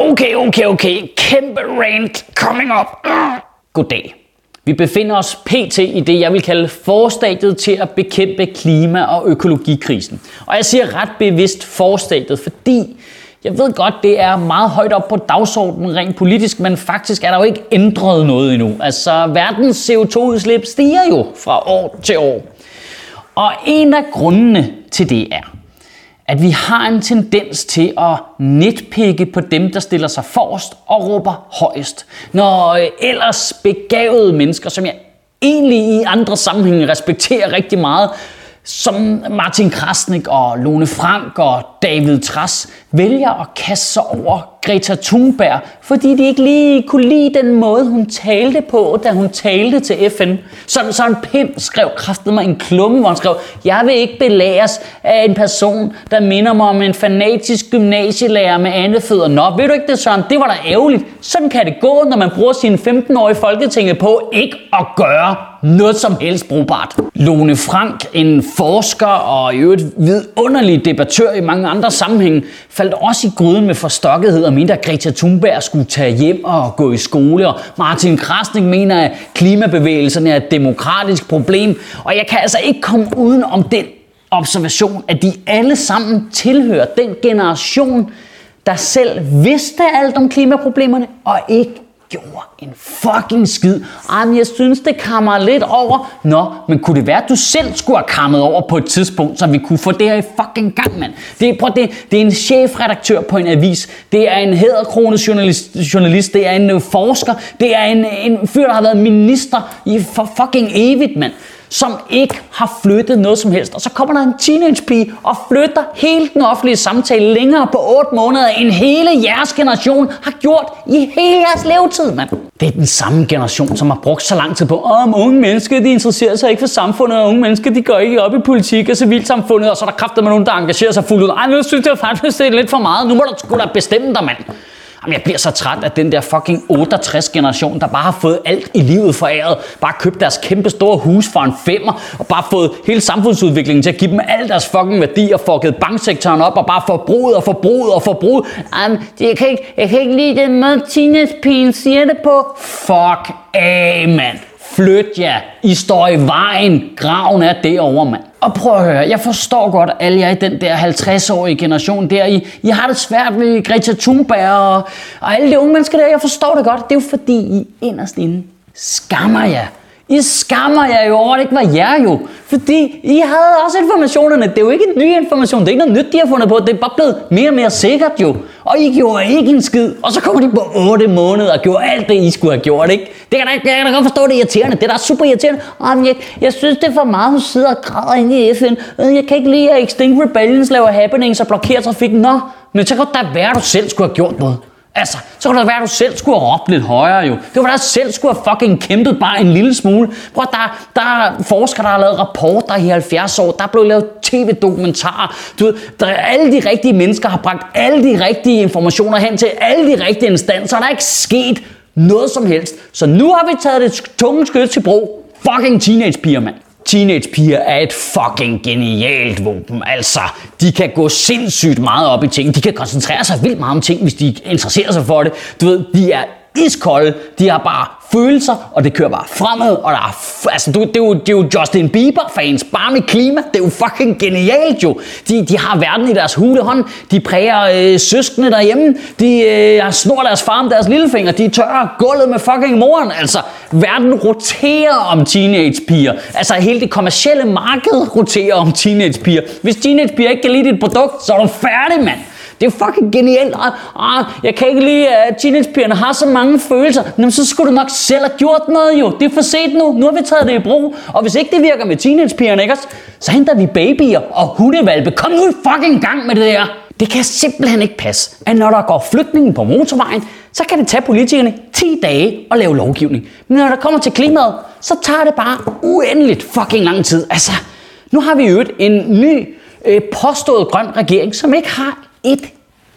Okay, okay, okay. Kæmpe rant coming up. Goddag. Vi befinder os pt. i det, jeg vil kalde forstadiet til at bekæmpe klima- og økologikrisen. Og jeg siger ret bevidst forstadiet, fordi jeg ved godt, det er meget højt op på dagsordenen rent politisk, men faktisk er der jo ikke ændret noget endnu. Altså, verdens CO2-udslip stiger jo fra år til år. Og en af grundene til det er, at vi har en tendens til at nitpikke på dem, der stiller sig forrest og råber højst. Når øh, ellers begavede mennesker, som jeg egentlig i andre sammenhænge respekterer rigtig meget, som Martin Krasnik og Lone Frank og David Tras vælger at kaste sig over Greta Thunberg, fordi de ikke lige kunne lide den måde, hun talte på, da hun talte til FN. Så, så en Pim skrev kraftet mig en klumme, hvor han skrev, jeg vil ikke belæres af en person, der minder mig om en fanatisk gymnasielærer med andefødder. Nå, ved du ikke det, Søren? Det var da ærgerligt. Sådan kan det gå, når man bruger sine 15-årige folketinget på ikke at gøre noget som helst brugbart. Lone Frank, en forsker og i øvrigt vidunderlig debattør i mange andre sammenhænge, faldt også i gryden med forstokkethed og mente, at Greta Thunberg skulle tage hjem og gå i skole. Og Martin Krasnik mener, at klimabevægelsen er et demokratisk problem. Og jeg kan altså ikke komme uden om den observation, at de alle sammen tilhører den generation, der selv vidste alt om klimaproblemerne og ikke gjorde en fucking skid. Ej, men jeg synes, det kammer lidt over. Nå, men kunne det være, at du selv skulle have kammet over på et tidspunkt, så vi kunne få det her i fucking gang, mand? Det, prøv, det, det er en chefredaktør på en avis. Det er en hæderkrone journalist, journalist. Det er en øh, forsker. Det er en, en fyr, der har været minister i for fucking evigt, mand som ikke har flyttet noget som helst. Og så kommer der en teenagepige og flytter hele den offentlige samtale længere på 8 måneder, end hele jeres generation har gjort i hele jeres levetid, mand. Det er den samme generation, som har brugt så lang tid på, om unge mennesker, de interesserer sig ikke for samfundet, og unge mennesker, de går ikke op i politik og civilsamfundet, og så er der kræfter med nogen, der engagerer sig fuldt ud. Ej, nu synes jeg faktisk, det er lidt for meget. Nu må du sgu da bestemme dig, mand. Jamen, jeg bliver så træt af den der fucking 68 generation, der bare har fået alt i livet foræret. Bare købt deres kæmpe store hus for en femmer, og bare fået hele samfundsudviklingen til at give dem al deres fucking værdi, og fucket banksektoren op, og bare forbruget og forbruget og forbruget. Jamen, jeg kan ikke, jeg kan ikke lide den måde, teenagepigen siger det på. Fuck af, mand. Flyt jer. I står i vejen. Graven er derovre, mand. Og prøv at høre, jeg forstår godt, alle jer i den der 50-årige generation der, I, I har det svært ved Greta Thunberg og, og alle de unge mennesker der, jeg forstår det godt. Det er jo fordi, I inderst inde skammer jer i skammer jer jo over, at det ikke var jer jo. Fordi I havde også informationerne. Det er jo ikke en ny information. Det er ikke noget nyt, de har fundet på. Det er bare blevet mere og mere sikkert jo. Og I gjorde ikke en skid. Og så kommer de på 8 måneder og gjorde alt det, I skulle have gjort, ikke? Det kan da, jeg kan da godt forstå, det er irriterende. Det er da super irriterende. Jamen, jeg, jeg synes, det er for meget, hun sidder og græder inde i FN. Øh, jeg kan ikke lide, at Extinct Rebellions laver happenings og blokerer trafikken. Nå, men så kan det da være, at du selv skulle have gjort noget. Altså, så kunne det være, at du selv skulle have råbt lidt højere jo. Det var da selv skulle have fucking kæmpet bare en lille smule. Prøv, der, der er forskere, der har lavet rapporter i 70 år. Der er blevet lavet tv-dokumentarer. Du ved, der er alle de rigtige mennesker har bragt alle de rigtige informationer hen til alle de rigtige instanser. Der er ikke sket noget som helst. Så nu har vi taget det tunge skridt til brug. Fucking teenagepiger, mand. Teenagepiger er et fucking genialt våben. Altså, de kan gå sindssygt meget op i ting. De kan koncentrere sig vildt meget om ting, hvis de interesserer sig for det. Du ved, de er iskolde. De har bare følelser, og det kører bare fremad. Og der er, altså, du, det, er jo, det er jo Justin Bieber-fans, bare med klima. Det er jo fucking genialt jo. De, de har verden i deres hulehånd. De præger øh, søskende derhjemme. De øh, snor deres far med deres lillefinger. De tørrer gulvet med fucking moren. Altså, verden roterer om teenagepiger. Altså, hele det kommercielle marked roterer om teenagepiger. Hvis teenagepiger ikke kan lide dit produkt, så er du færdig, mand. Det er fucking genialt. Ah, ah, jeg kan ikke lide, at teenagepigerne har så mange følelser. Jamen, så skulle du nok selv have gjort noget jo. Det er for sent nu. Nu har vi taget det i brug. Og hvis ikke det virker med teenagepigerne, ikke også? Så henter vi babyer og hundevalpe. Kom nu i fucking gang med det der. Det kan simpelthen ikke passe, at når der går flygtningen på motorvejen, så kan det tage politikerne 10 dage at lave lovgivning. Men når der kommer til klimaet, så tager det bare uendeligt fucking lang tid. Altså, nu har vi jo en ny øh, påstået grøn regering, som ikke har et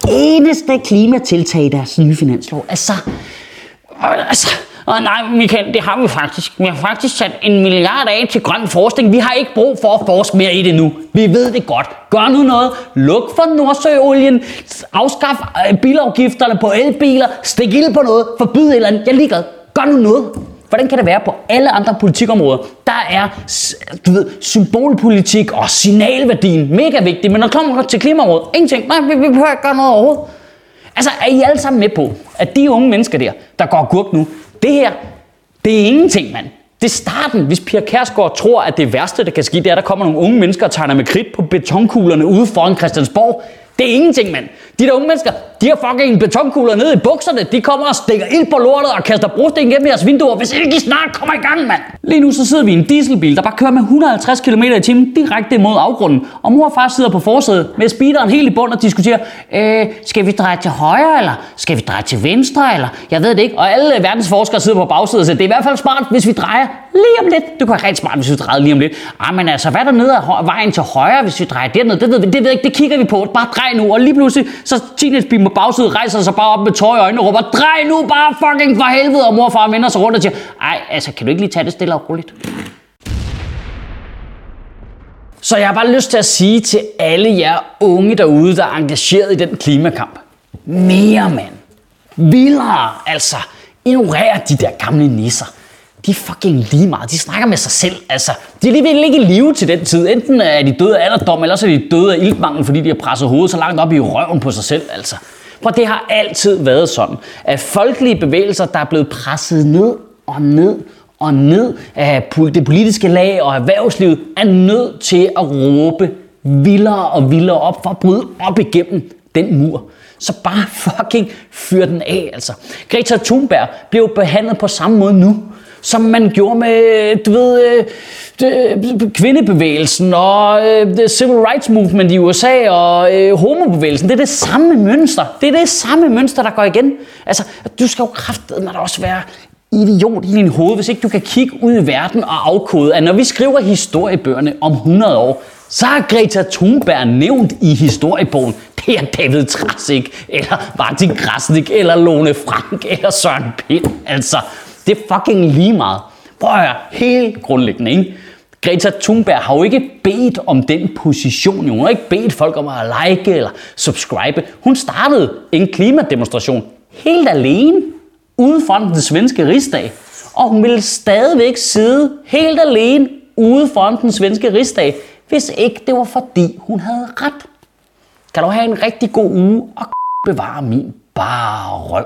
eneste klimatiltag i deres nye finanslov. Altså, altså, og nej, Michael, det har vi faktisk. Vi har faktisk sat en milliard af til grøn forskning. Vi har ikke brug for at forske mere i det nu. Vi ved det godt. Gør nu noget. Luk for Nordsøolien. Afskaf øh, bilafgifterne på elbiler. Stik ild på noget. Forbyd et eller andet. Jeg er ligeglad. Gør nu noget. Hvordan kan det være på alle andre politikområder? Der er du ved, symbolpolitik og signalværdien mega vigtig, men når det kommer til klimaområdet, ingenting. Nej, vi, vi behøver ikke gøre noget overhovedet. Altså, er I alle sammen med på, at de unge mennesker der, der går gurk nu, det her, det er ingenting, mand. Det er starten, hvis Pia Kærsgaard tror, at det værste, der kan ske, det er, at der kommer nogle unge mennesker og tegner med kridt på betonkuglerne ude foran Christiansborg. Det er ingenting, mand. De der unge mennesker, de har fucking betonkugler nede i bukserne. De kommer og stikker ild på lortet og kaster brosten gennem jeres vinduer, hvis ikke I snart kommer i gang, mand. Lige nu så sidder vi i en dieselbil, der bare kører med 150 km i timen direkte mod afgrunden. Og mor og far sidder på forsædet med speederen helt i bund og diskuterer, øh, skal vi dreje til højre, eller skal vi dreje til venstre, eller jeg ved det ikke. Og alle verdens forskere sidder på bagsædet og siger, det er i hvert fald smart, hvis vi drejer lige om lidt. Det kunne være rigtig smart, hvis vi drejer lige om lidt. Ah, men altså, hvad er der nede af vejen til højre, hvis vi drejer derned? Det ved vi, det ved jeg ikke, det kigger vi på. Bare drej nu. Og lige pludselig, så teenagebilen på bagsiden rejser sig bare op med tøj i øjnene og råber, drej nu bare fucking for helvede, og mor og far vender sig rundt og siger, ej, altså, kan du ikke lige tage det stille og roligt? Så jeg har bare lyst til at sige til alle jer unge derude, der er engageret i den klimakamp. Mere, mand. Vildere, altså. Ignorer de der gamle nisser. De er fucking lige meget. De snakker med sig selv. Altså, de er lige ikke i live til den tid. Enten er de døde af alderdom, eller så er de døde af iltmangel, fordi de har presset hovedet så langt op i røven på sig selv. Altså. For det har altid været sådan, at folkelige bevægelser, der er blevet presset ned og ned og ned af det politiske lag og erhvervslivet, er nødt til at råbe vildere og vildere op for at bryde op igennem den mur. Så bare fucking fyr den af, altså. Greta Thunberg blev behandlet på samme måde nu, som man gjorde med, du ved, øh, øh kvindebevægelsen og øh, civil rights movement i USA og øh, homobevægelsen. Det er det samme mønster. Det er det samme mønster, der går igen. Altså, du skal jo kraftedeme da også være idiot i din hoved, hvis ikke du kan kigge ud i verden og afkode, at når vi skriver historiebøgerne om 100 år, så er Greta Thunberg nævnt i historiebogen, det er David Trasik, eller Martin Krasnik, eller Lone Frank, eller Søren Pind. Altså, det er fucking lige meget. Prøv at høre, helt grundlæggende, ikke? Greta Thunberg har jo ikke bedt om den position. Hun har ikke bedt folk om at like eller subscribe. Hun startede en klimademonstration helt alene ude foran den svenske rigsdag. Og hun ville stadigvæk sidde helt alene ude foran den svenske rigsdag, hvis ikke det var fordi hun havde ret. Kan du have en rigtig god uge og bevare min bare røv.